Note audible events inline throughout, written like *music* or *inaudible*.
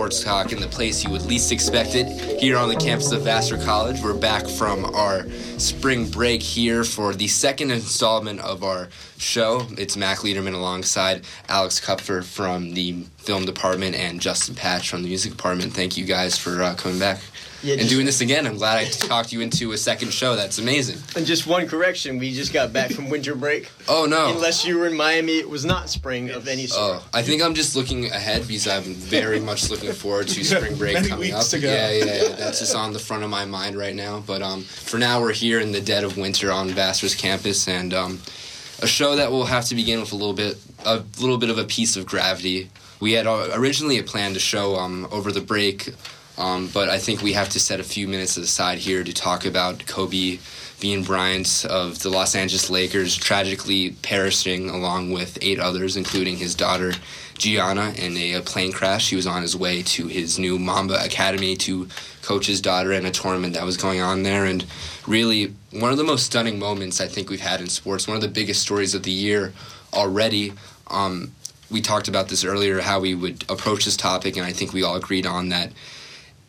Sports Talk in the place you would least expect it. Here on the campus of Vassar College, we're back from our spring break here for the second installment of our show. It's Mac Liederman alongside Alex Kupfer from the film department and Justin Patch from the music department. Thank you guys for uh, coming back. Yeah, and doing this again. I'm glad I talked you into a second show. That's amazing. And just one correction: we just got back from winter break. *laughs* oh no! Unless you were in Miami, it was not spring of any sort. Oh, I think I'm just looking ahead because I'm very much looking forward to *laughs* spring break coming up. Yeah, yeah, yeah. *laughs* That's just on the front of my mind right now. But um, for now, we're here in the dead of winter on Vassar's campus, and um, a show that will have to begin with a little bit, a little bit of a piece of gravity. We had uh, originally planned a show um, over the break um, but I think we have to set a few minutes aside here to talk about Kobe Bean Bryant of the Los Angeles Lakers tragically perishing along with eight others, including his daughter Gianna, in a plane crash. He was on his way to his new Mamba Academy to coach his daughter in a tournament that was going on there. And really, one of the most stunning moments I think we've had in sports, one of the biggest stories of the year already. Um, we talked about this earlier, how we would approach this topic, and I think we all agreed on that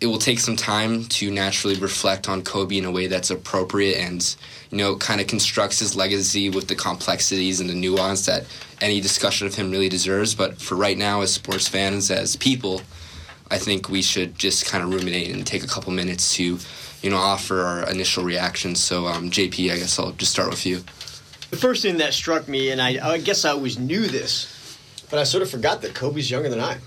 it will take some time to naturally reflect on Kobe in a way that's appropriate and you know kind of constructs his legacy with the complexities and the nuance that any discussion of him really deserves. But for right now, as sports fans, as people, I think we should just kind of ruminate and take a couple minutes to you know offer our initial reactions. So um, JP, I guess I'll just start with you. The first thing that struck me, and I, I guess I always knew this, but I sort of forgot that Kobe's younger than I.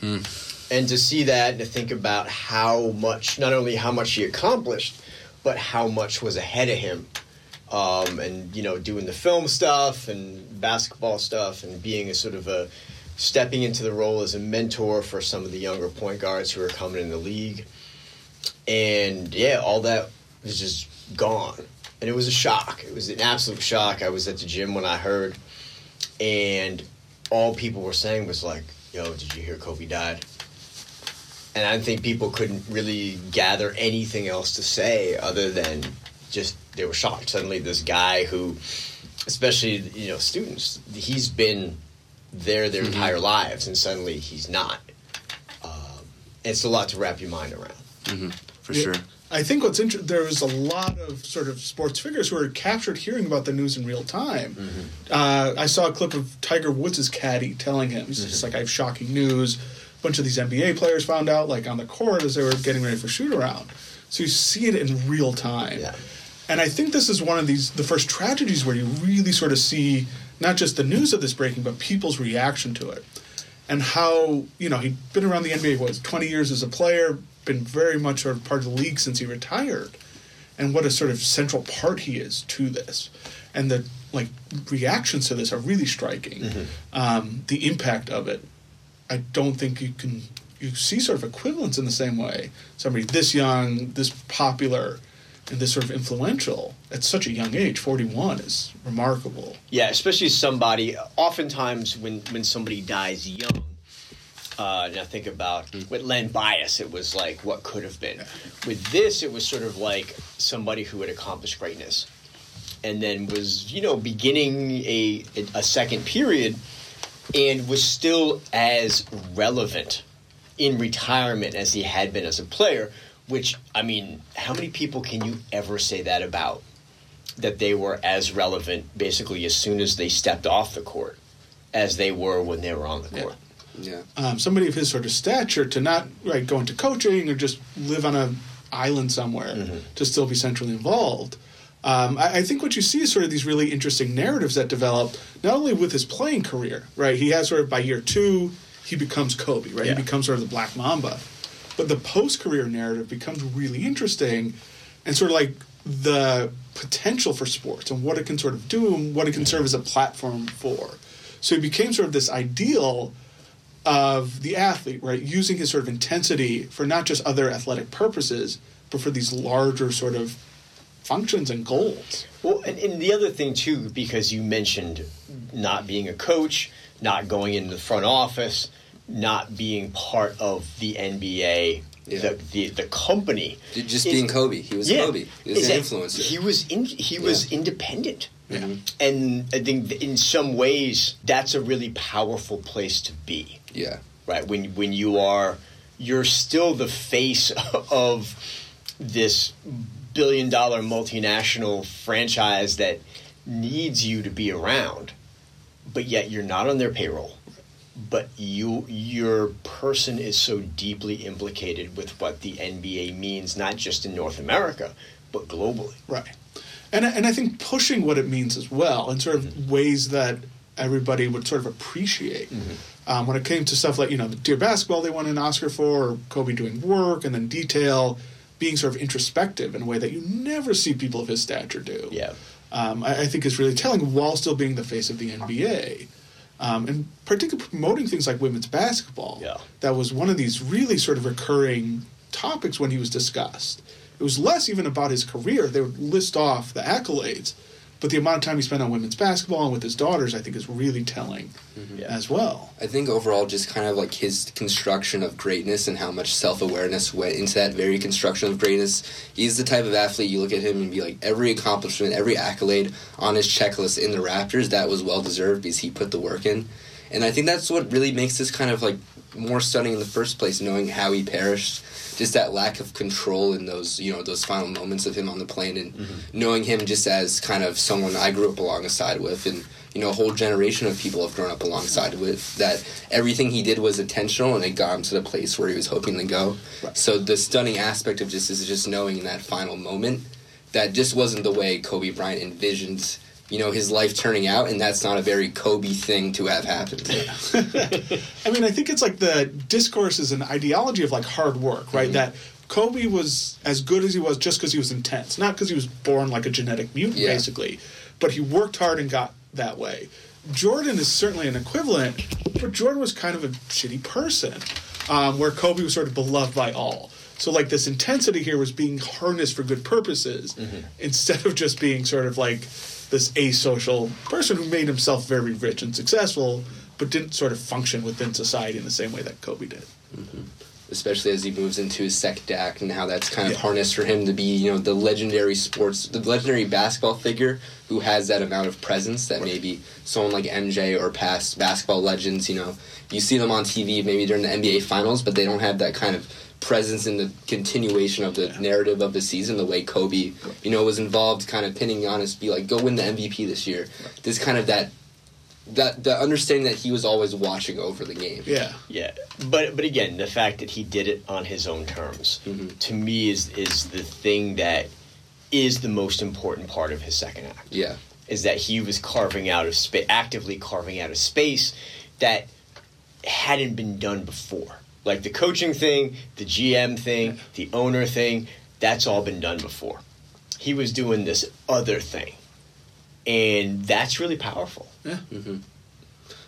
Mm and to see that and to think about how much not only how much he accomplished but how much was ahead of him um, and you know doing the film stuff and basketball stuff and being a sort of a stepping into the role as a mentor for some of the younger point guards who are coming in the league. And yeah all that was just gone. And it was a shock. It was an absolute shock. I was at the gym when i heard and all people were saying was like yo did you hear kobe died and I think people couldn't really gather anything else to say other than just they were shocked. Suddenly, this guy who, especially you know students, he's been there their mm-hmm. entire lives, and suddenly he's not. Um, it's a lot to wrap your mind around. Mm-hmm. For yeah. sure. I think what's interesting, there was a lot of sort of sports figures who were captured hearing about the news in real time. Mm-hmm. Uh, I saw a clip of Tiger Woods' caddy telling him, he's just mm-hmm. like, I have shocking news bunch of these NBA players found out, like on the court as they were getting ready for shoot around. So you see it in real time. Yeah. And I think this is one of these the first tragedies where you really sort of see not just the news of this breaking, but people's reaction to it. And how, you know, he'd been around the NBA was 20 years as a player, been very much sort of part of the league since he retired. And what a sort of central part he is to this. And the like reactions to this are really striking. Mm-hmm. Um, the impact of it I don't think you can you see sort of equivalents in the same way. Somebody this young, this popular, and this sort of influential at such a young age, 41 is remarkable. Yeah, especially somebody. Oftentimes, when when somebody dies young, uh, now think about mm. with Len Bias, it was like what could have been. With this, it was sort of like somebody who had accomplished greatness, and then was you know beginning a a second period and was still as relevant in retirement as he had been as a player. Which I mean, how many people can you ever say that about? That they were as relevant basically as soon as they stepped off the court as they were when they were on the court. Yeah. yeah. Um, somebody of his sort of stature to not like go into coaching or just live on an island somewhere mm-hmm. to still be centrally involved um, I, I, think what you see is sort of these really interesting narratives that develop not only with his playing career, right? He has sort of by year two, he becomes Kobe, right? Yeah. He becomes sort of the Black Mamba. But the post career narrative becomes really interesting and sort of like the potential for sports and what it can sort of do and what it can serve as a platform for. So he became sort of this ideal of the athlete, right? Using his sort of intensity for not just other athletic purposes, but for these larger sort of functions and goals. Well, and, and, the other thing too, because you mentioned not being a coach, not going into the front office, not being part of the NBA. Yeah. The, the the company just being Kobe, he was yeah, Kobe. He was an influencer. He was in, he was independent. Mm-hmm. And I think in some ways that's a really powerful place to be. Yeah. right? When when you are, you're still the face *laughs* of this billion dollar multinational franchise that needs you to be around, but yet you're not on their payroll. But you, your person is so deeply implicated with what the NBA means, not just in North America, but globally. Right. And, and I think pushing what it means as well in sort of mm-hmm. ways that everybody would sort of appreciate. Mm-hmm. Um, when it came to stuff like, you know, the Dear Basketball they won an Oscar for, or Kobe doing work, and then detail being sort of introspective in a way that you never see people of his stature do. Yeah. Um, I, I, think is really telling while still being the face of the NBA. Um, and particularly promoting things like women's basketball. Yeah. That was one of these really sort of recurring topics when he was discussed. It was less even about his career. They would list off the accolades, but the amount of time he spent on women's basketball and with his daughters, I think, is really telling mm-hmm. as well. I think overall, just kind of like his construction of greatness and how much self awareness went into that very construction of greatness. He's the type of athlete you look at him and be like, every accomplishment, every accolade on his checklist in the Raptors, that was well deserved because he put the work in. And I think that's what really makes this kind of like more stunning in the first place, knowing how he perished just that lack of control in those you know those final moments of him on the plane and mm-hmm. knowing him just as kind of someone I grew up alongside with and you know a whole generation of people have grown up alongside with that everything he did was intentional and it got him to the place where he was hoping to go right. so the stunning aspect of just is just knowing in that final moment that just wasn't the way Kobe Bryant envisioned you know his life turning out and that's not a very kobe thing to have happened *laughs* i mean i think it's like the discourse is an ideology of like hard work right mm-hmm. that kobe was as good as he was just because he was intense not because he was born like a genetic mutant yeah. basically but he worked hard and got that way jordan is certainly an equivalent but jordan was kind of a shitty person um, where kobe was sort of beloved by all so like this intensity here was being harnessed for good purposes mm-hmm. instead of just being sort of like this asocial person who made himself very rich and successful, but didn't sort of function within society in the same way that Kobe did. Mm-hmm. Especially as he moves into his second act and how that's kind of yeah. harnessed for him to be, you know, the legendary sports, the legendary basketball figure who has that amount of presence that right. maybe someone like MJ or past basketball legends, you know, you see them on TV maybe during the NBA finals, but they don't have that kind of presence in the continuation of the yeah. narrative of the season, the way Kobe, you know, was involved, kind of pinning on us, be like, go win the MVP this year. Right. This kind of that that the understanding that he was always watching over the game. Yeah, yeah. But but again, the fact that he did it on his own terms, mm-hmm. to me, is is the thing that is the most important part of his second act. Yeah, is that he was carving out of space, actively carving out of space that hadn't been done before. Like the coaching thing, the GM thing, the owner thing, that's all been done before. He was doing this other thing. And that's really powerful. Yeah. Mm-hmm.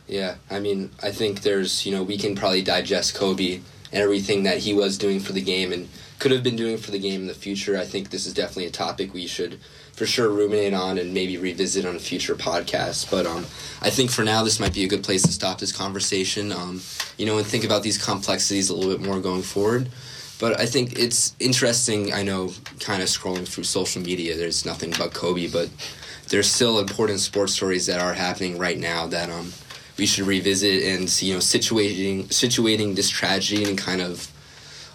Yeah. I mean, I think there's, you know, we can probably digest Kobe and everything that he was doing for the game and could have been doing for the game in the future. I think this is definitely a topic we should for sure ruminate on and maybe revisit on a future podcast. But um, I think for now, this might be a good place to stop this conversation. Um, you know, and think about these complexities a little bit more going forward. But I think it's interesting. I know, kind of scrolling through social media, there's nothing but Kobe, but there's still important sports stories that are happening right now that um, we should revisit and you know situating situating this tragedy and kind of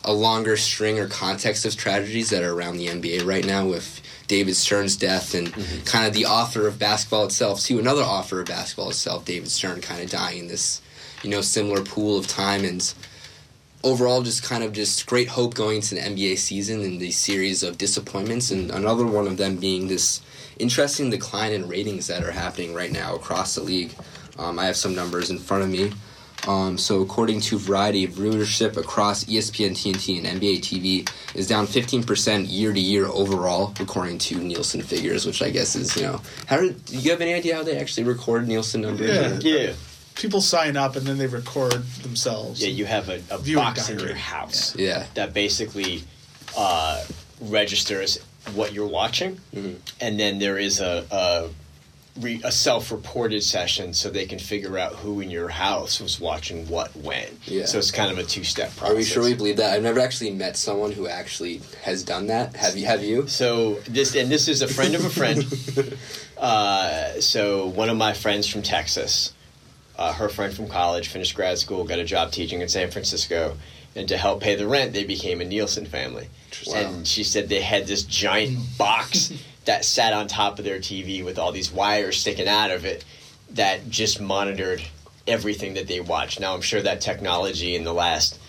a longer string or context of tragedies that are around the NBA right now with David Stern's death and mm-hmm. kind of the author of basketball itself to another author of basketball itself, David Stern, kind of dying in this, you know, similar pool of time and overall just kind of just great hope going into the NBA season and the series of disappointments and another one of them being this interesting decline in ratings that are happening right now across the league. Um, I have some numbers in front of me. Um, so according to Variety, viewership across ESPN, TNT, and NBA TV is down 15% year to year overall, according to Nielsen figures, which I guess is you know how do you have any idea how they actually record Nielsen numbers? Yeah, yeah. People sign up and then they record themselves. Yeah, you have a, a box diary. in your house. Yeah. That basically uh, registers what you're watching, mm-hmm. and then there is a, a re- a self-reported session so they can figure out who in your house was watching what when. Yeah. So it's kind of a two-step process. Are we sure we believe that? I've never actually met someone who actually has done that. Have you? Have you? So this and this is a friend of a friend. *laughs* uh, so one of my friends from Texas. uh, her friend from college, finished grad school, got a job teaching in San Francisco, and to help pay the rent, they became a Nielsen family. Wow. And she said they had this giant box *laughs* that sat on top of their TV with all these wires sticking out of it that just monitored everything that they watched. Now, I'm sure that technology in the last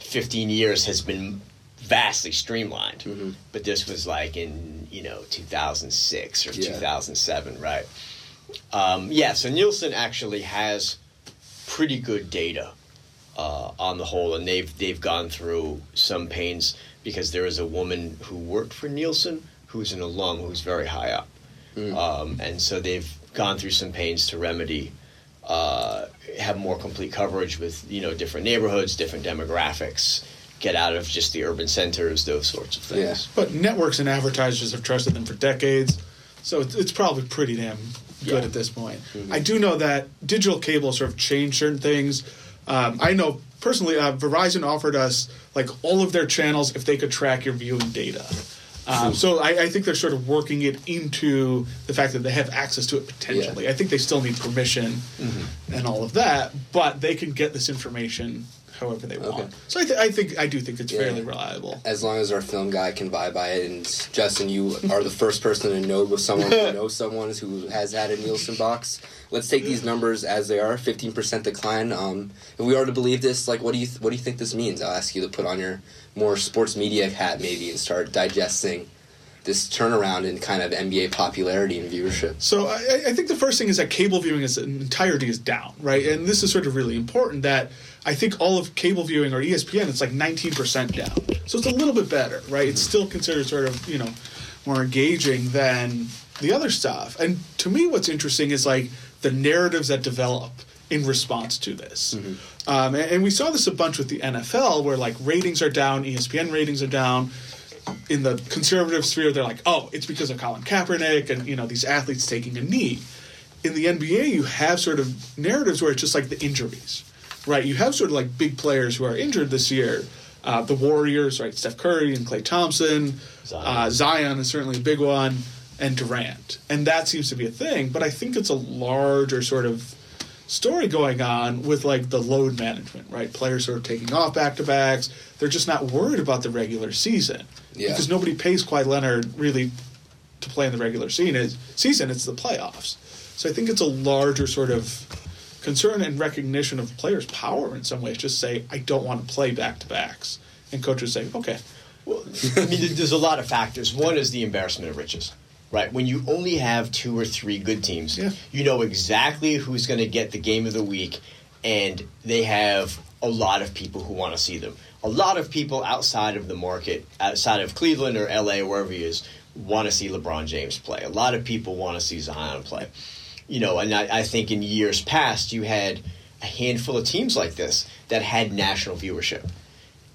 15 years has been vastly streamlined, mm-hmm. but this was like in, you know, 2006 or yeah. 2007, right? Um, yeah, so Nielsen actually has pretty good data uh, on the whole, and they've they've gone through some pains because there is a woman who worked for Nielsen who's an alum who's very high up, mm. um, and so they've gone through some pains to remedy. Uh, have more complete coverage with you know different neighborhoods, different demographics, get out of just the urban centers, those sorts of things. Yeah. But networks and advertisers have trusted them for decades, so it's, it's probably pretty damn good yeah. at this point. Mm-hmm. I do know that digital cable sort of changed certain things. Um, I know personally, uh, Verizon offered us like all of their channels if they could track your viewing data. Um, so I, I, think they're sort of working it into the fact that they have access to it potentially. Yeah. I think they still need permission mm-hmm. and all of that, but they can get this information however they want. Okay. So I, th- I, think I do think it's yeah. fairly reliable. As long as our film guy can buy by it, and Justin, you are the first person to know with someone who *laughs* knows someone who has had a Nielsen box. Let's take these numbers as they are: fifteen percent decline. Um, if we are to believe this, like, what do you th- what do you think this means? I'll ask you to put on your more sports media hat maybe and start digesting this turnaround in kind of NBA popularity and viewership? So I, I, think the first thing is that cable viewing as an entirety is down, right? And this is sort of really important that I think all of cable viewing or ESPN it's like 19% down. So it's a little bit better, right? It's still considered sort of, you know, more engaging than the other stuff. And to me what's interesting is like the narratives that develop in response to this. Mm-hmm. Um, and, and, we saw this a bunch with the NFL, where like ratings are down, ESPN ratings are down. In the conservative sphere, they're like, "Oh, it's because of Colin Kaepernick and you know these athletes taking a knee." In the NBA, you have sort of narratives where it's just like the injuries, right? You have sort of like big players who are injured this year. Uh, the Warriors, right? Steph Curry and Klay Thompson. Zion. Uh, Zion is certainly a big one, and Durant, and that seems to be a thing. But I think it's a larger sort of story going on with like the load management, right? Players are taking off back to backs. They're just not worried about the regular season yeah. because nobody pays Kawhi Leonard really to play in the regular season. It's the playoffs. So I think it's a larger sort of concern and recognition of players' power in some ways. Just say, I don't want to play back to backs, and coaches say, okay. Well, *laughs* I mean, there's a lot of factors. One is the embarrassment of riches right? When you only have two or three good teams, yeah. you know exactly who's going to get the game of the week, and they have a lot of people who want to see them. A lot of people outside of the market, outside of Cleveland or LA or wherever he is, want to see LeBron James play. A lot of people want to see Zion play. You know, and I, I think in years past, you had a handful of teams like this that had national viewership.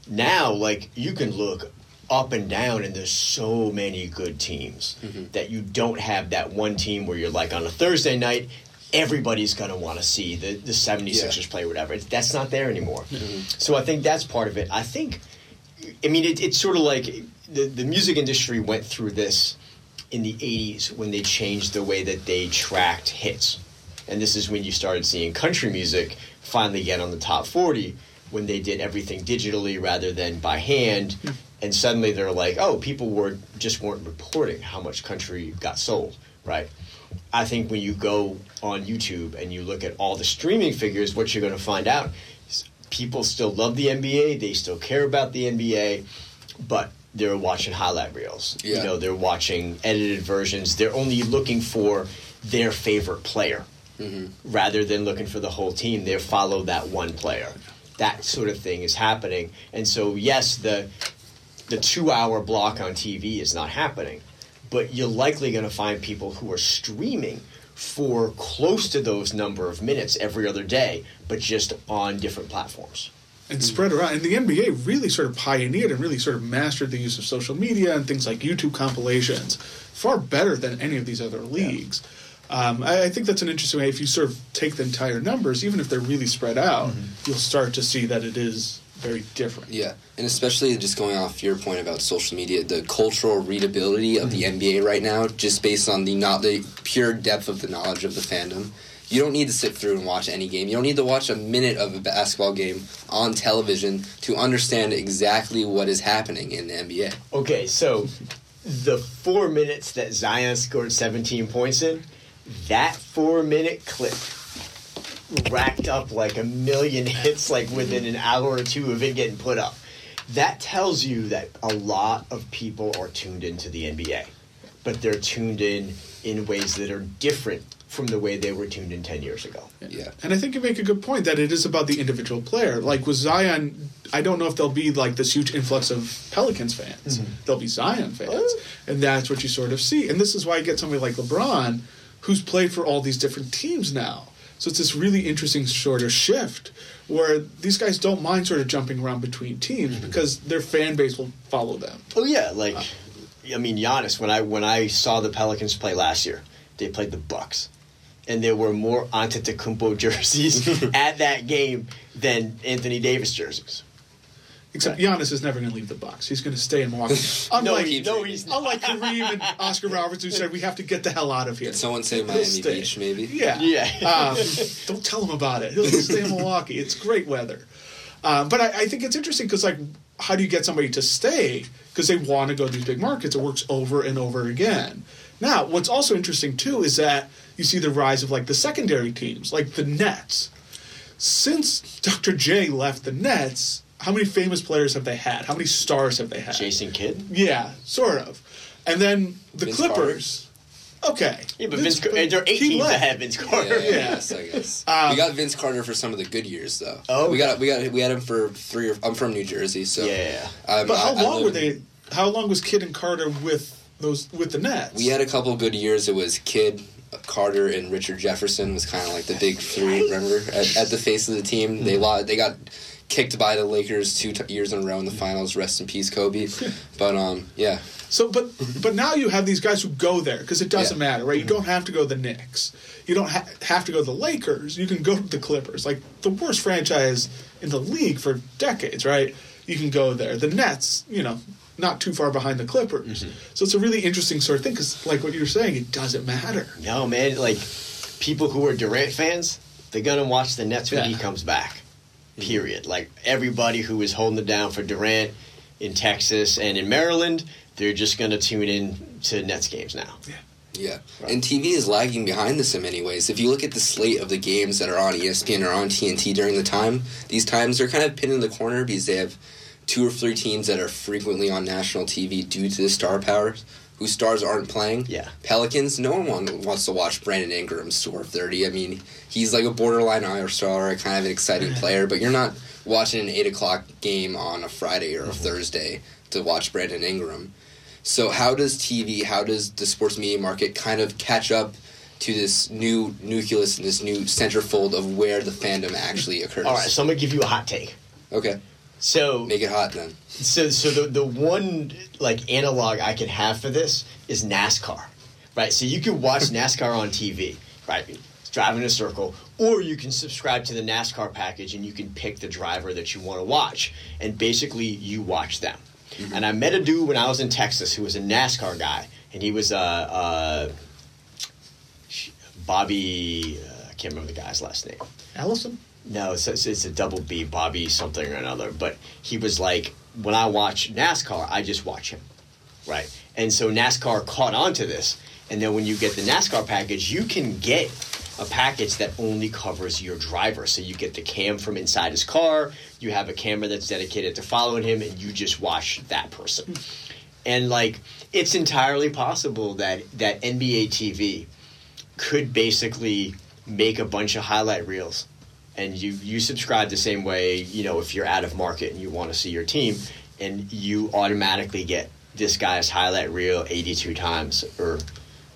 Now, like, you can look up and down and there's so many good teams mm-hmm. that you don't have that one team where you're like on a Thursday night everybody's going to want to see the, the 76ers yeah. play whatever that's not there anymore mm-hmm. so I think that's part of it I think I mean it, it's sort of like the, the music industry went through this in the 80s when they changed the way that they tracked hits and this is when you started seeing country music finally get on the top 40 when they did everything digitally rather than by hand mm-hmm and suddenly they're like, oh, people were just weren't reporting how much country got sold, right? I think when you go on YouTube and you look at all the streaming figures, what you're going to find out is people still love the NBA, they still care about the NBA, but they're watching highlight reels. Yeah. You know, they're watching edited versions. They're only looking for their favorite player mm-hmm. rather than looking for the whole team. They follow that one player. That sort of thing is happening. And so, yes, the the two hour block on TV is not happening. But you're likely going to find people who are streaming for close to those number of minutes every other day, but just on different platforms. And spread around. And the NBA really sort of pioneered and really sort of mastered the use of social media and things like YouTube compilations far better than any of these other leagues. Yeah. Um, I, I, think that's an interesting way. If you sort of take the entire numbers, even if they're really spread out, mm-hmm. you'll start to see that it is very different. Yeah, and especially just going off your point about social media, the cultural readability of mm-hmm. the NBA right now, just based on the not the pure depth of the knowledge of the fandom, You don't need to sit through and watch any game. You don't need to watch a minute of a basketball game on television to understand exactly what is happening in the NBA. Okay, so the four minutes that Zion scored 17 points in, that four minute clip racked up like a million *laughs* hits like within an hour or two of it getting put up. That tells you that a lot of people are tuned into the NBA, but they're tuned in in ways that are different from the way they were tuned in 10 years ago. Yeah. And I think you make a good point that it is about the individual player. Like with Zion, I don't know if there'll be like this huge influx of Pelicans fans. Mm-hmm. There'll be Zion fans. Oh. And that's what you sort of see. And this is why you get somebody like LeBron who's played for all these different teams now. So it's this really interesting sort of shift where these guys don't mind sort of jumping around between teams mm-hmm. because their fan base will follow them. Oh yeah, like uh, I mean Giannis when I when I saw the Pelicans play last year, they played the Bucks. And there were more Antetokounmpo *laughs* jerseys *laughs* at that game than Anthony Davis jerseys. Except Giannis is never going to leave the box. He's going to stay in Milwaukee. *laughs* unlike, no, no, he's not. Unlike Kareem and Oscar Roberts, who said we have to get the hell out of here. Did someone say Miami Beach, maybe? Yeah. Yeah. *laughs* Um, don't tell him about it. He'll stay in *laughs* Milwaukee. It's great weather. Um, but I, I, think it's interesting because, like, how do you get somebody to stay? Because they want to go to these big markets. It works over and over again. Now, what's also interesting too is that you see the rise of like the secondary teams, like the Nets. Since Dr. J left the Nets, how many famous players have they had? How many stars have they had? Jason Kidd. Yeah, sort of. And then the Vince Clippers. Carter. Okay. Yeah, but Vince, Vince there are eight teams that have Vince Carter. Yeah, yeah, yeah. Yes, I guess. Um, we got Vince Carter for some of the good years, though. Oh, we got we got we had him for three. Or, I'm from New Jersey, so yeah. Um, but how I, long I were they? How long was Kidd and Carter with those with the Nets? We had a couple good years. It was Kidd, Carter, and Richard Jefferson was kind of like the big three. Remember at, at the face of the team, they lost. They got kicked by the Lakers two t- years in a row in the finals. Rest in peace, Kobe. *laughs* but um, yeah. So, but but now you have these guys who go there because it doesn't yeah. matter, right? You don't have to go to the Knicks. You don't ha- have to go to the Lakers. You can go to the Clippers, like the worst franchise in the league for decades, right? You can go there. The Nets, you know, not too far behind the Clippers. Mm-hmm. So it's a really interesting sort of thing because, like what you're saying, it doesn't matter. No, man. Like people who are Durant fans, they're gonna watch the Nets when yeah. he comes back. Mm-hmm. Period. Like everybody who is holding it down for Durant in Texas and in Maryland, they're just going to tune in to Nets games now. Yeah. Yeah. Right. And TV is lagging behind this in many ways. If you look at the slate of the games that are on ESPN or on TNT during the time, these times are kind of pinned in the corner because they have two or three teams that are frequently on national TV due to the star powers whose stars aren't playing. Yeah. Pelicans, no one wants to watch Brandon Ingram score 30. I mean, he's like a borderline all star, kind of an exciting player, but you're not watching an 8 o'clock game on a Friday or a mm-hmm. Thursday to watch Brandon Ingram. So, how does TV, how does the sports media market kind of catch up to this new nucleus and this new centerfold of where the fandom actually occurs? All right, so I'm to give you a hot take. Okay. So make it hot then. So so the the one like analog I can have for this is NASCAR, right? So you can watch *laughs* NASCAR on TV, right? It's driving a circle, or you can subscribe to the NASCAR package and you can pick the driver that you want to watch, and basically you watch them. Mm-hmm. And I met a dude when I was in Texas who was a NASCAR guy, and he was a uh, uh, Bobby. Uh, I can't remember the guy's last name. Allison. No, it's, it's a double B, Bobby something or another. But he was like, when I watch NASCAR, I just watch him, right? And so NASCAR caught on to this. And then when you get the NASCAR package, you can get a package that only covers your driver. So you get the cam from inside his car, you have a camera that's dedicated to following him, and you just watch that person. And like, it's entirely possible that that NBA TV could basically make a bunch of highlight reels and you you subscribe the same way you know if you're out of market and you want to see your team and you automatically get this guy's highlight reel 82 times or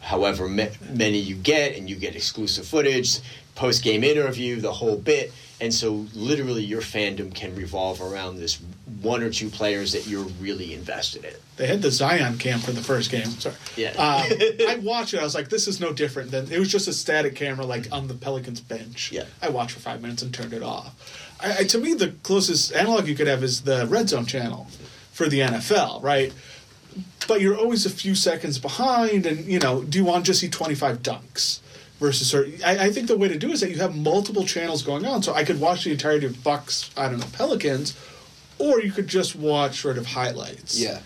however many you get and you get exclusive footage post game interview the whole bit and so literally your fandom can revolve around this one or two players that you're really invested in. They had the Zion cam for the first game. Sorry. Yeah. Um, *laughs* I watched it. I was like, this is no different than it was just a static camera like on the Pelicans bench. Yeah. I watched for five minutes and turned it off. I, I, to me, the closest analog you could have is the Red Zone channel for the NFL, right? But you're always a few seconds behind, and you know, do you want to just see 25 dunks? Versus certain. I, I think the way to do it is that you have multiple channels going on, so I could watch the entirety of Bucks. I don't know Pelicans, or you could just watch sort of highlights. Yeah.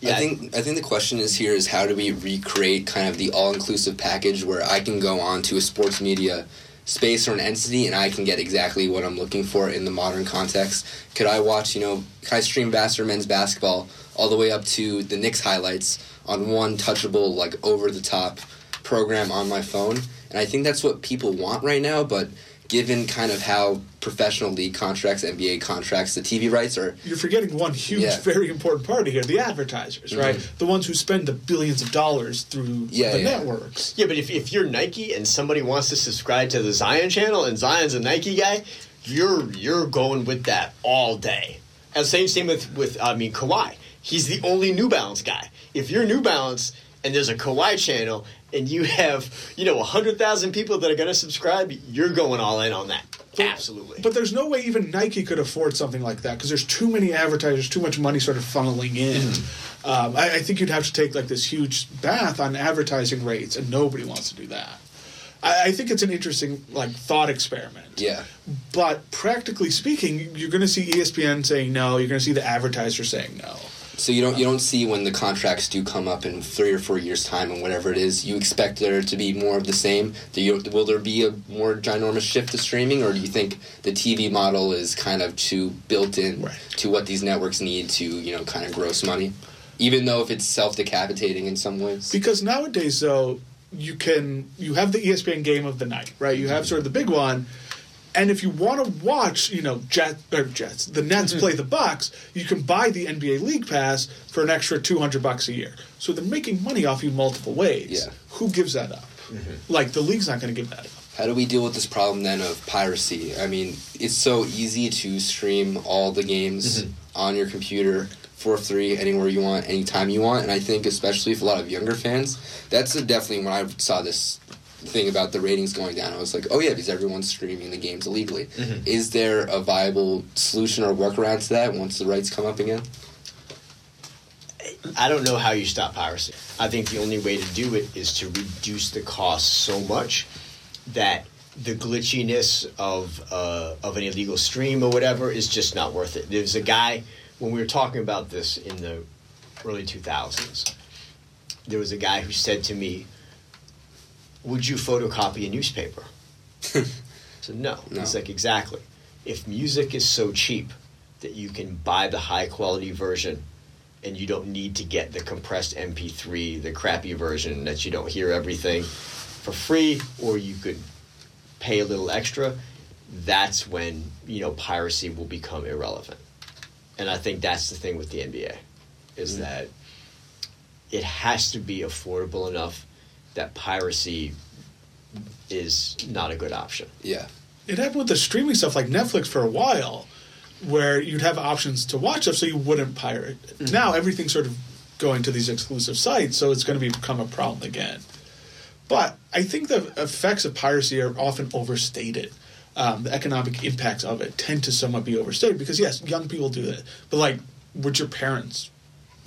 Yeah, I think I think the question is here is how do we recreate kind of the all inclusive package where I can go on to a sports media space or an entity and I can get exactly what I'm looking for in the modern context. Could I watch, you know, can I stream Vassar men's basketball all the way up to the Knicks highlights on one touchable, like over the top program on my phone? And I think that's what people want right now, but given kind of how professional league contracts, NBA contracts, the TV rights are. You're forgetting one huge, yeah. very important part here: the advertisers, mm-hmm. right? The ones who spend the billions of dollars through yeah, the yeah. networks. Yeah, but if, if you're Nike and somebody wants to subscribe to the Zion channel and Zion's a Nike guy, you're you're going with that all day. And same same with with I mean Kawhi. He's the only New Balance guy. If you're New Balance and there's a Kawhi channel and you have, you know, 100,000 people that are going to subscribe, you're going all in on that. Absolutely. But there's no way even Nike could afford something like that because there's too many advertisers, too much money sort of funneling in. Mm-hmm. Um, I, I, think you'd have to take like this huge bath on advertising rates, and nobody wants to do that. I, I think it's an interesting like thought experiment. Yeah. But practically speaking, you're going to see ESPN saying no. You're going to see the advertiser saying no. So you don't you don't see when the contracts do come up in three or four years time and whatever it is. You expect there to be more of the same. Do you, will there be a more ginormous shift to streaming, or do you think the TV model is kind of too built in right. to what these networks need to you know kind of gross money, even though if it's self decapitating in some ways? Because nowadays though you can you have the ESPN game of the night, right? You have sort of the big one and if you want to watch, you know, Jet or Jets, the Nets mm-hmm. play the Bucks, you can buy the NBA League Pass for an extra two hundred bucks a year. So they're making money off you multiple ways. Yeah. Who gives that up? Mm-hmm. Like the league's not going to give that up. How do we deal with this problem then of piracy? I mean, it's so easy to stream all the games mm-hmm. on your computer for free anywhere you want, anytime you want. And I think, especially for a lot of younger fans, that's definitely when I saw this thing about the ratings going down. I was like, oh yeah, because everyone's streaming the games illegally. Mm-hmm. Is there a viable solution or workaround to that once the rights come up again? I don't know how you stop piracy. I think the only way to do it is to reduce the cost so much that the glitchiness of uh, of an illegal stream or whatever is just not worth it. There's a guy when we were talking about this in the early 2000s. There was a guy who said to me, would you photocopy a newspaper? so no. no. It's like exactly. If music is so cheap that you can buy the high quality version and you don't need to get the compressed MP3, the crappy version that you don't hear everything for free, or you could pay a little extra, that's when, you know, piracy will become irrelevant. And I think that's the thing with the NBA, is mm-hmm. that it has to be affordable enough that piracy is not a good option. Yeah. It happened with the streaming stuff like Netflix for a while, where you'd have options to watch stuff so you wouldn't pirate. Mm-hmm. Now everything's sort of going to these exclusive sites, so it's going to become a problem again. But I think the effects of piracy are often overstated. Um, the economic impacts of it tend to somewhat be overstated because yes, young people do that, but like, would your parents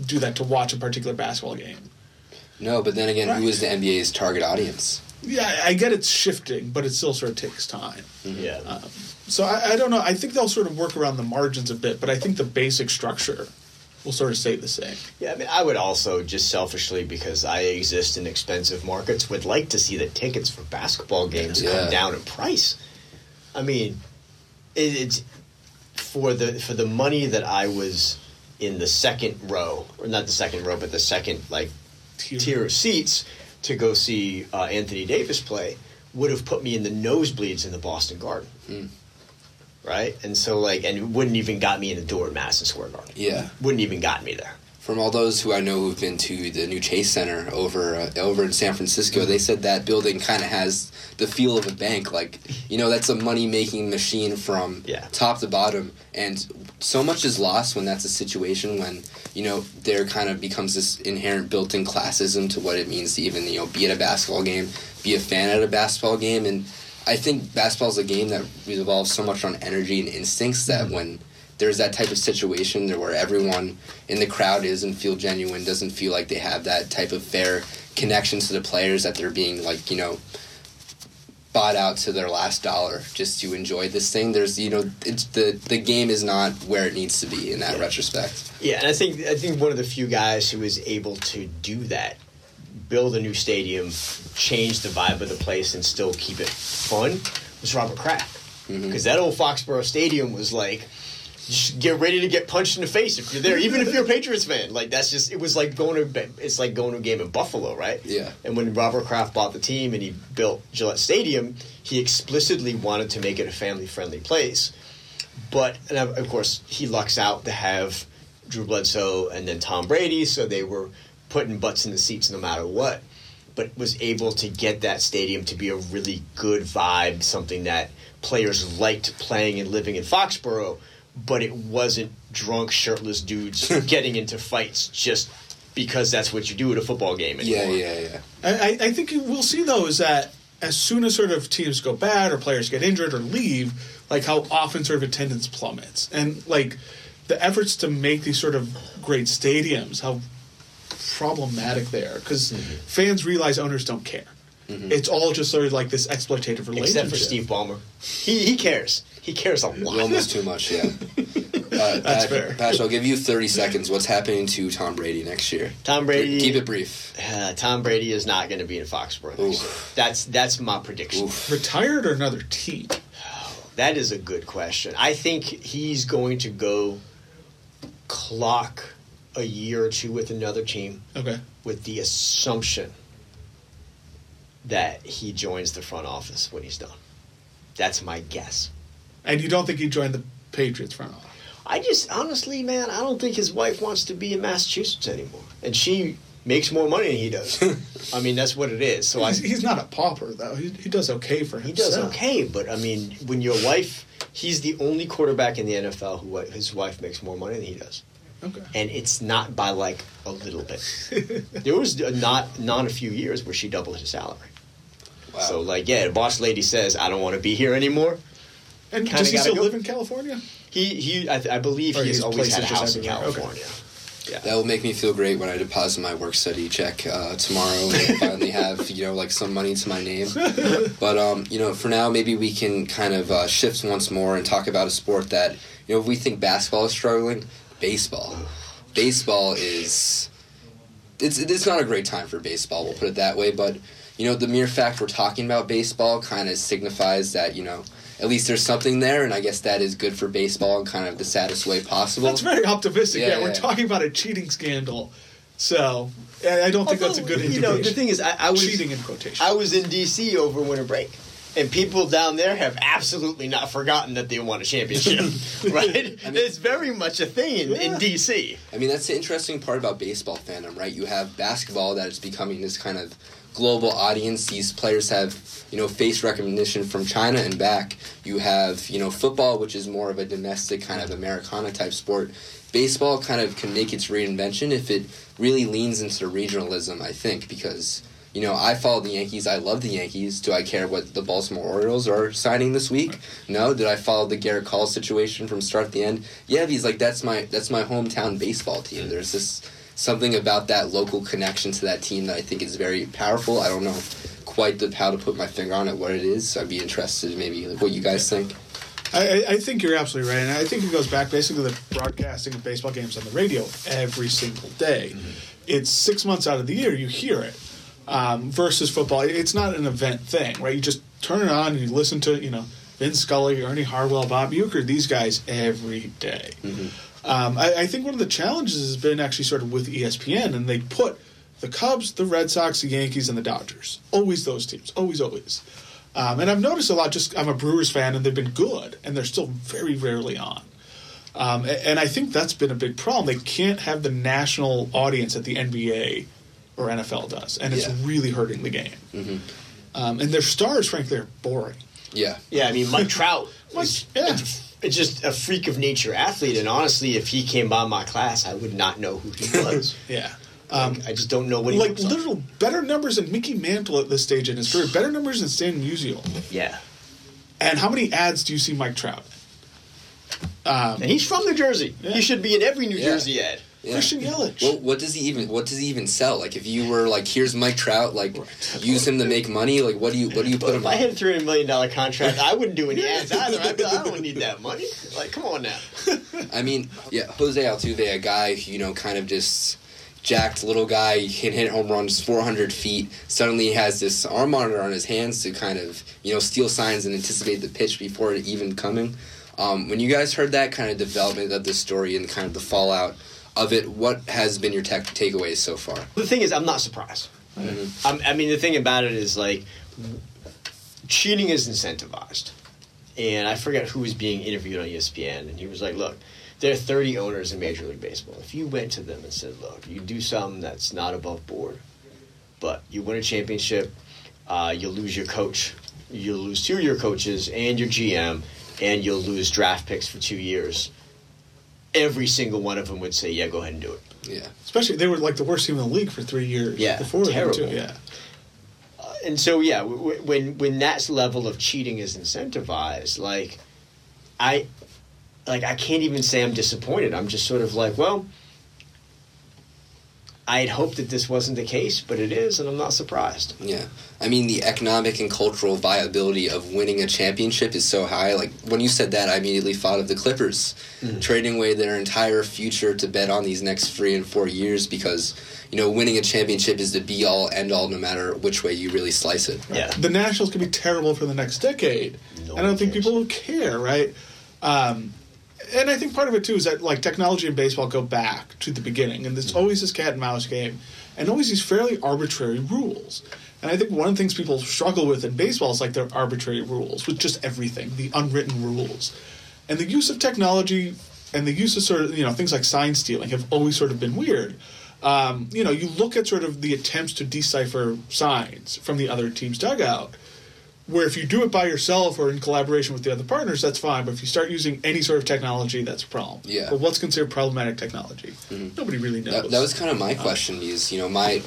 do that to watch a particular basketball game? No, but then again, right. who is the NBA's target audience? Yeah, I get it's shifting, but it still sort of takes time. Mm-hmm. Yeah. Um, so I, I, don't know. I think they'll sort of work around the margins a bit, but I think the basic structure will sort of stay the same. Yeah, I mean, I would also just selfishly, because I exist in expensive markets, would like to see the tickets for basketball games yeah. come down in price. I mean, it, it's for the for the money that I was in the second row, or not the second row, but the second like tier, tier of seats to go see uh, Anthony Davis play would have put me in the nosebleeds in the Boston Garden. Mm. Right? And so, like, and wouldn't even got me in the door at Madison Square Garden. Yeah. Wouldn't even got me there. From all those who I know who've been to the new Chase Center over uh, over in San Francisco, mm-hmm. they said that building kind of has the feel of a bank. Like, you know, that's a money making machine from yeah. top to bottom. And so much is lost when that's a situation when you know, there kind of becomes this inherent built-in classism to what it means to even, you know, be at a basketball game, be a fan at a basketball game, and I think basketball is a game that revolves so much on energy and instincts that when there's that type of situation where everyone in the crowd isn't feel genuine, doesn't feel like they have that type of fair connection to the players that they're being like you know bought out to their last dollar just to enjoy this thing. There's you know it's the the game is not where it needs to be in that Yeah. retrospect. Yeah, and I think I think one of the few guys who was able to do that, build a new stadium, change the vibe of the place, and still keep it fun, was Robert Kraft. Mm-hmm. Because that old Foxborough Stadium was like, get ready to get punched in the face if you're there, even if you're a Patriots fan. Like that's just it was like going to it's like going to a game in Buffalo, right? Yeah. And when Robert Kraft bought the team and he built Gillette Stadium, he explicitly wanted to make it a family friendly place. But and of course, he lucks out to have Drew Bledsoe and then Tom Brady, so they were putting butts in the seats no matter what. But was able to get that stadium to be a really good vibe, something that players liked playing and living in Foxborough. But it wasn't drunk, shirtless dudes *laughs* getting into fights just because that's what you do at a football game anymore. Yeah, yeah, yeah. I, I- I think we'll see though is that as soon as sort of teams go bad or players get injured or leave, like how often sort of attendance plummets, and like the efforts to make these sort of great stadiums, how problematic they are because Mm-hmm. fans realize owners don't care. It's all just sort of like this exploitative relationship. Except for Steve Ballmer. He, he cares. He cares a lot. Almost too much, yeah. *laughs* Uh, That's Pat, fair. Patch, I'll give you 30 seconds. What's happening to Tom Brady next year? Tom Brady. Keep it brief. Uh, Tom Brady is not going to be in Foxborough. next year. That's that's my prediction. Oof. Retired or another team? *sighs* That is a good question. I think he's going to go clock a year or two with another team Okay. with the assumption that he joins the front office when he's done. That's my guess. And you don't think he joined the Patriots front office? I just honestly, man, I don't think his wife wants to be in Massachusetts anymore, and she makes more money than he does. *laughs* I mean, that's what it is. So I, He's, he's not a pauper though. He, he does okay for himself. He does okay, but I mean, when your wife, he's the only quarterback in the NFL who his wife makes more money than he does, Okay. and it's not by like a little bit. there was not not a few years where she doubled his salary. Wow. So like, yeah, the boss lady says, "I don't want to be here anymore." And Kinda does he still go. live in California? He he, I, I believe Or he he's always had a house in everywhere. Okay. California. Yeah. That will make me feel great when I deposit my work study check uh, tomorrow and finally have you know like some money to my name. *laughs* But um, you know, for now, maybe we can kind of uh, shift once more and talk about a sport that you know if we think basketball is struggling, baseball. Baseball is it's it's not a great time for baseball. We'll put it that way. But you know, the mere fact we're talking about baseball kind of signifies that you know at least there's something there, and I guess that is good for baseball in kind of the saddest way possible. That's very optimistic. Yeah, Yeah, we're talking about a cheating scandal, so I I don't think that's a good Although, indication. You know, the thing is, I, I was cheating in quotation. I was in D.C. over winter break, and people down there have absolutely not forgotten that they won a championship. *laughs* right? it's very much a thing in, in D.C. I mean, that's the interesting part about baseball fandom, right? You have basketball that is becoming this kind of global audience. These players have, you know, face recognition from China and back. You have, you know, football, which is more of a domestic kind of Americana type sport. Baseball kind of can make its reinvention if it really leans into regionalism, I think, because. You know, I follow the Yankees. I love the Yankees. Do I care what the Baltimore Orioles are signing this week? No. Did I follow the Gerrit Cole situation from start to the end? Yeah, he's like that's my that's my hometown baseball team. There's this something about that local connection to that team that I think is very powerful. I don't know quite the, how to put my finger on it, what it is. So I'd be interested, in maybe what you guys think. I, I- I think you're absolutely right, and I think it goes back basically to the broadcasting of baseball games on the radio every single day. Mm-hmm. It's six months out of the year you hear it. Um, versus football, it's not an event thing, right? You just turn it on and you listen to you know Vin Scully, Ernie Harwell, Bob Uecker, these guys every day. Um, I, I think one of the challenges has been actually sort of with ESPN, and they put the Cubs, the Red Sox, the Yankees, and the Dodgers. Always those teams. Always, always. Um, and I've noticed a lot. Just I'm a Brewers fan, and they've been good, and they're still very rarely on. Um, a- and I think that's been a big problem. They can't have the national audience that the NBA or NFL does, and it's Yeah. really hurting the game. Um, and their stars, frankly, are boring. Yeah. Yeah, I mean Mike Trout. Mike- *laughs* is, yeah. It's just a freak of nature athlete, and honestly, if he came by my class, I would not know who he *laughs* was. Yeah. Like, I just don't know what he Like looks like. literal better numbers than Mickey Mantle at this stage in his career, better numbers than Stan Musial. Yeah, And how many ads do you see Mike Trout? in? and he's from New Jersey. Yeah. He should be in every New Yeah. Jersey ad. Yeah. Christian Yelich. Well, what does he even what does he even sell? Like if you were like, here's Mike Trout, like use him to make money. Like what do you what do you put well, him? If on? I had a three hundred million dollar contract, I wouldn't do any ads either. I'd be like, I don't need that money. Like, come on now. I mean, yeah, Jose Altuve, a guy you know, kind of just jacked little guy, he can hit home runs 400 feet. Suddenly he has this arm monitor on his hands to kind of, you know, steal signs and anticipate the pitch before it even coming. Um, when you guys heard that kind of development of the story and kind of the fallout of it, what has been your tech takeaways so far? The thing is, I'm not surprised. Mm-hmm. I mean, the thing about it is like cheating is incentivized, and I forget who was being interviewed on ESPN, and he was like, "Look, there are 30 owners in Major League Baseball. If you went to them and said, look, you do something that's not above board, but you win a championship, uh, you'll lose your coach, you'll lose two of your coaches and your GM, and you'll lose draft picks for two years. Every single one of them would say, "Yeah, go ahead and do it." Yeah, especially they were like the worst team in the league for three years. Yeah, before terrible. Too. Yeah, uh, and so yeah, w- when when that level of cheating is incentivized, like I like I can't even say I'm disappointed. I'm just sort of like, well, I had hoped that this wasn't the case, but it is, and I'm not surprised. Yeah. I mean, the economic and cultural viability of winning a championship is so high. Like, when you said that, I immediately thought of the Clippers mm-hmm. trading away their entire future to bet on these next three and four years because, you know, winning a championship is the be all, end all, no matter which way you really slice it. Yeah. The Nationals could be terrible for the next decade. No I don't think people will care, right? Um, and I think part of it too is that like technology and baseball go back to the beginning, and there's mm-hmm. always this cat and mouse game, and always these fairly arbitrary rules. And I think one of the things people struggle with in baseball is like their arbitrary rules with just everything, the unwritten rules, and the use of technology and the use of sort of you know things like sign stealing have always sort of been weird. Um, you know, you look at sort of the attempts to decipher signs from the other team's dugout where if you do it by yourself or in collaboration with the other partners, that's fine. But if you start using any sort of technology, that's a problem. Yeah. But what's considered problematic technology? Mm-hmm. Nobody really knows. That, that, was kind of my question. Is you know, my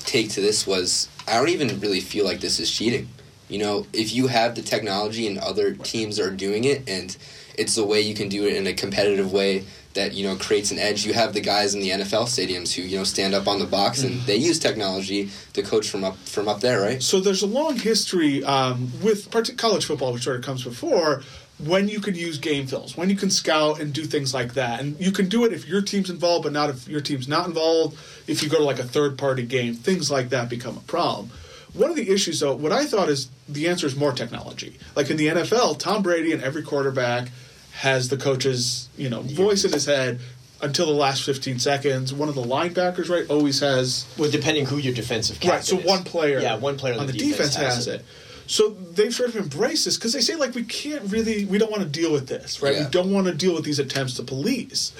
take to this was I don't even really feel like this is cheating. You know, if you have the technology and other teams are doing it, and it's the way you can do it in a competitive way that you know creates an edge. You have the guys in the NFL stadiums who you know stand up on the box and they use technology to coach from up from up there, right? So there's a long history um, with college football, which sort of comes before. When you could use game films, when you can scout and do things like that, and you can do it if your team's involved, but not if your team's not involved. If you go to like a third party game, things like that become a problem. One of the issues, though, what I thought is the answer is more technology. Like in the NFL, Tom Brady and every quarterback has the coach's you know voice in his head until the last 15 seconds. One of the linebackers, right, always has. Well, depending who your defensive captain right. So is. one player, yeah, one player on, on the, the, defense, defense has, it. it. So they've sort of embraced this because they say like we can't really, we don't want to deal with this, right? Yeah. We don't want to deal with these attempts to police,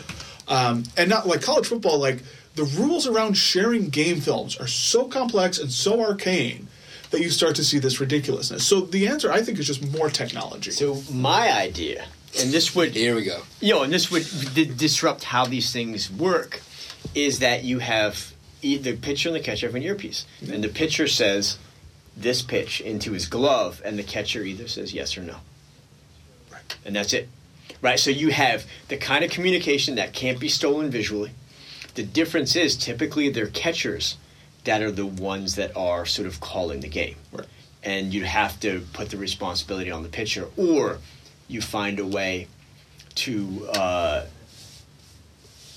um, and not like college football. Like the rules around sharing game films are so complex and so arcane that you start to see this ridiculousness. So the answer, I think, is just more technology. So my idea and this would here we go. You know, and this would d- disrupt how these things work. Is that you have the pitcher and the catcher have an earpiece, mm-hmm. and the pitcher says this pitch into his glove, and the catcher either says yes or no, right. and that's it. Right. So you have the kind of communication that can't be stolen visually. The difference is typically they're catchers that are the ones that are sort of calling the game. Right. And you have to put the responsibility on the pitcher, or you find a way to uh,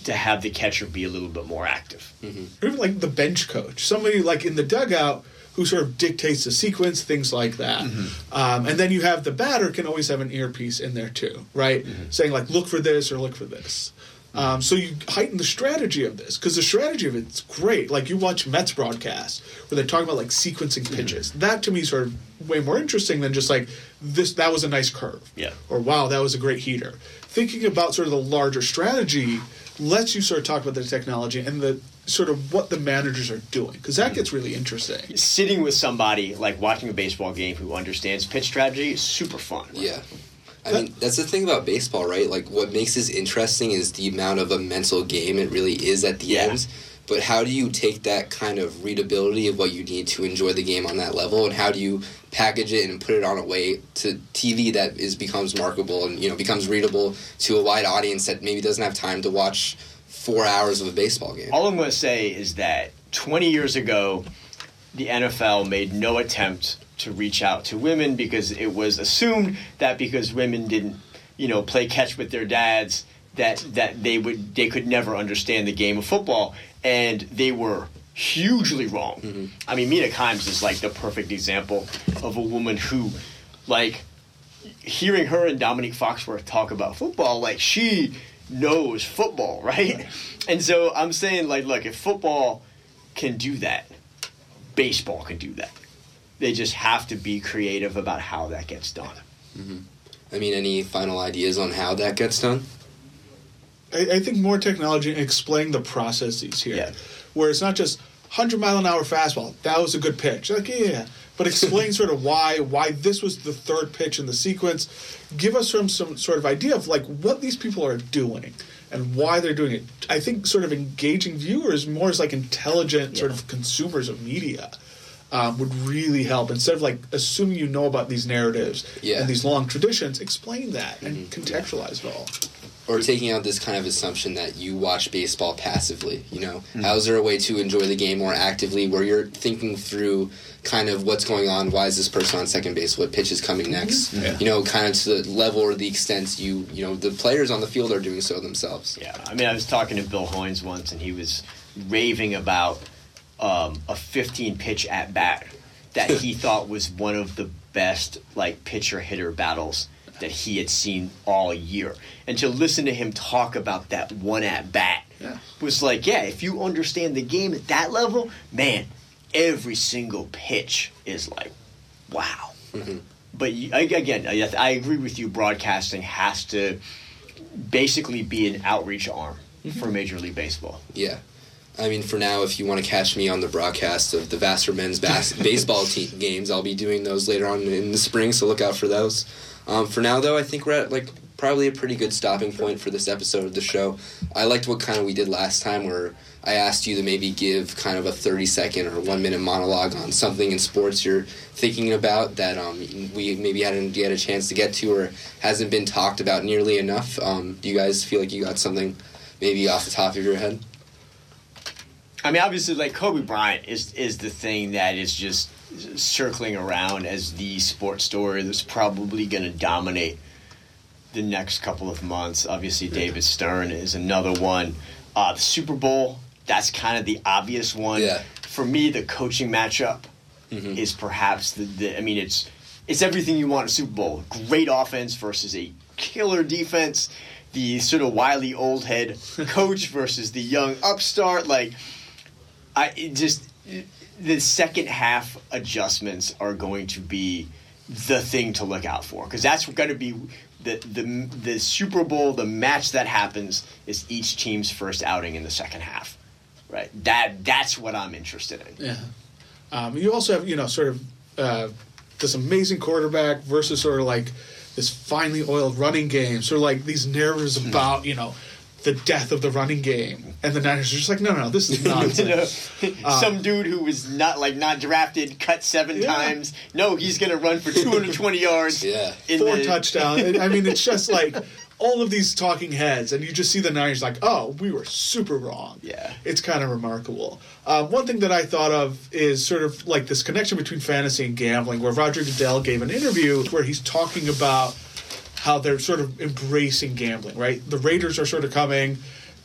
to have the catcher be a little bit more active. Mm-hmm. Even like the bench coach, somebody like in the dugout who sort of dictates the sequence, things like that. Mm-hmm. Um, and then you have the batter can always have an earpiece in there too, right? Mm-hmm. Saying like, look for this or look for this. Um, so you heighten the strategy of this because the strategy of it's great. Like you watch Mets broadcasts where they talk about like sequencing mm-hmm. pitches. Mm-hmm. That to me is sort of way more interesting than just like this. That was a nice curve. Yeah. Or wow, that was a great heater. Thinking about sort of the larger strategy lets you sort of talk about the technology and the sort of what the managers are doing because that gets really interesting. Sitting with somebody like watching a baseball game who understands pitch strategy is super fun. Right? Yeah. I mean, that's the thing about baseball, right? Like, what makes this interesting is the amount of a mental game it really is at the yeah. end. But how do you take that kind of readability of what you need to enjoy the game on that level, and how do you package it and put it on a way to TV that is becomes marketable and you know becomes readable to a wide audience that maybe doesn't have time to watch four hours of a baseball game. All I'm going to say is that 20 years ago, the NFL made no attempt to reach out to women because it was assumed that because women didn't, you know, play catch with their dads, that that they would they could never understand the game of football, and they were hugely wrong. Mm-hmm. I mean, Mina Kimes is like the perfect example of a woman who, like, hearing her and Dominique Foxworth talk about football, like she knows football, *laughs* right? And so I'm saying, like, look, if football can do that, baseball can do that. They just have to be creative about how that gets done. Mm-hmm. I mean, any final ideas on how that gets done? I, I think more technology explain the processes here, yeah. where it's not just 100 mile an hour fastball. That was a good pitch. Like, yeah, but explain *laughs* sort of why why this was the third pitch in the sequence. Give us some some sort of idea of like what these people are doing and why they're doing it. I think sort of engaging viewers more as like intelligent yeah. sort of consumers of media. Um, would really help instead of like assuming you know about these narratives yeah. and these long traditions explain that mm-hmm. and contextualize it all or taking out this kind of assumption that you watch baseball passively. You know, mm-hmm. how is there a way to enjoy the game more actively, where you're thinking through kind of what's going on? Why is this person on second base? What pitch is coming next? Mm-hmm. Yeah. You know, kind of to the level or the extent you you know the players on the field are doing so themselves. Yeah, I mean, I was talking to Bill Hoynes once, and he was raving about um, a 15 pitch at bat that he *laughs* thought was one of the best like pitcher hitter battles that he had seen all year. And to listen to him talk about that one at bat yeah. was like, yeah, if you understand the game at that level, man, every single pitch is like, wow. Mm-hmm. But again, I agree with you. Broadcasting has to basically be an outreach arm mm-hmm. for Major League Baseball. Yeah. I mean, for now, if you want to catch me on the broadcast of the Vassar men's bas- *laughs* baseball team games, I'll be doing those later on in the spring, so look out for those. Um, for now, though, I think we're at like probably a pretty good stopping point for this episode of the show. I liked what kind of we did last time, where I asked you to maybe give kind of a thirty second or one minute monologue on something in sports you're thinking about that um, we maybe hadn't yet a chance to get to or hasn't been talked about nearly enough. Um, do you guys feel like you got something maybe off the top of your head? I mean, obviously, like Kobe Bryant is is the thing that is just circling around as the sports story that's probably going to dominate the next couple of months. Obviously, David Stern is another one. Uh, the Super Bowl, that's kind of the obvious one. Yeah. For me, the coaching matchup mm-hmm. is perhaps the, the. I mean, it's it's everything you want in a Super Bowl. Great offense versus a killer defense. The sort of wily old head coach *laughs* versus the young upstart. Like, I just the second half adjustments are going to be the thing to look out for because that's going to be the, the the Super Bowl. The match that happens is each team's first outing in the second half, right? That that's what I'm interested in. Yeah. Um, you also have you know sort of uh, this amazing quarterback versus sort of like this finely oiled running game. Sort of like these narratives mm-hmm. about you know the death of the running game. And the Niners are just like, no, no, no this is *laughs* nonsense. uh, Some dude who was not like not drafted, cut seven yeah. times. No, he's going to run for 220 yards. Yeah, four the... touchdowns. *laughs* I mean, it's just like all of these talking heads, and you just see the Niners like, oh, we were super wrong. Yeah, it's kind of remarkable. Uh, one thing that I thought of is sort of like this connection between fantasy and gambling, where Roger Goodell gave an interview where he's talking about how they're sort of embracing gambling, right? The Raiders are sort of coming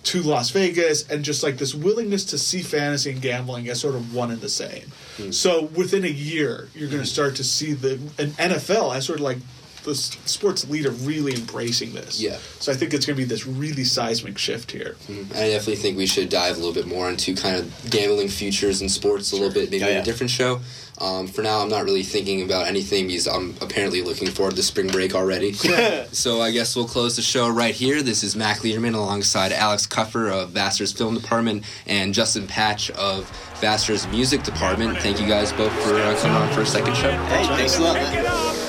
to Las Vegas and just like this willingness to see fantasy and gambling as sort of one and the same. Mm. So within a year, you're going to start to see the an NFL as sort of like the sports leader really embracing this. Yeah. So I think it's going to be this really seismic shift here. Mm-hmm. I definitely think we should dive a little bit more into kind of gambling futures and sports a little bit, maybe yeah, yeah. a different show. Um, for now, I'm not really thinking about anything because I'm apparently looking forward to spring break already. *laughs* so I guess we'll close the show right here. This is Mac Lederman alongside Alex Cuffer of Vassar's Film Department and Justin Patch of Vassar's Music Department. Thank you guys both for uh, coming on for a second show. Hey, thanks a lot. Man.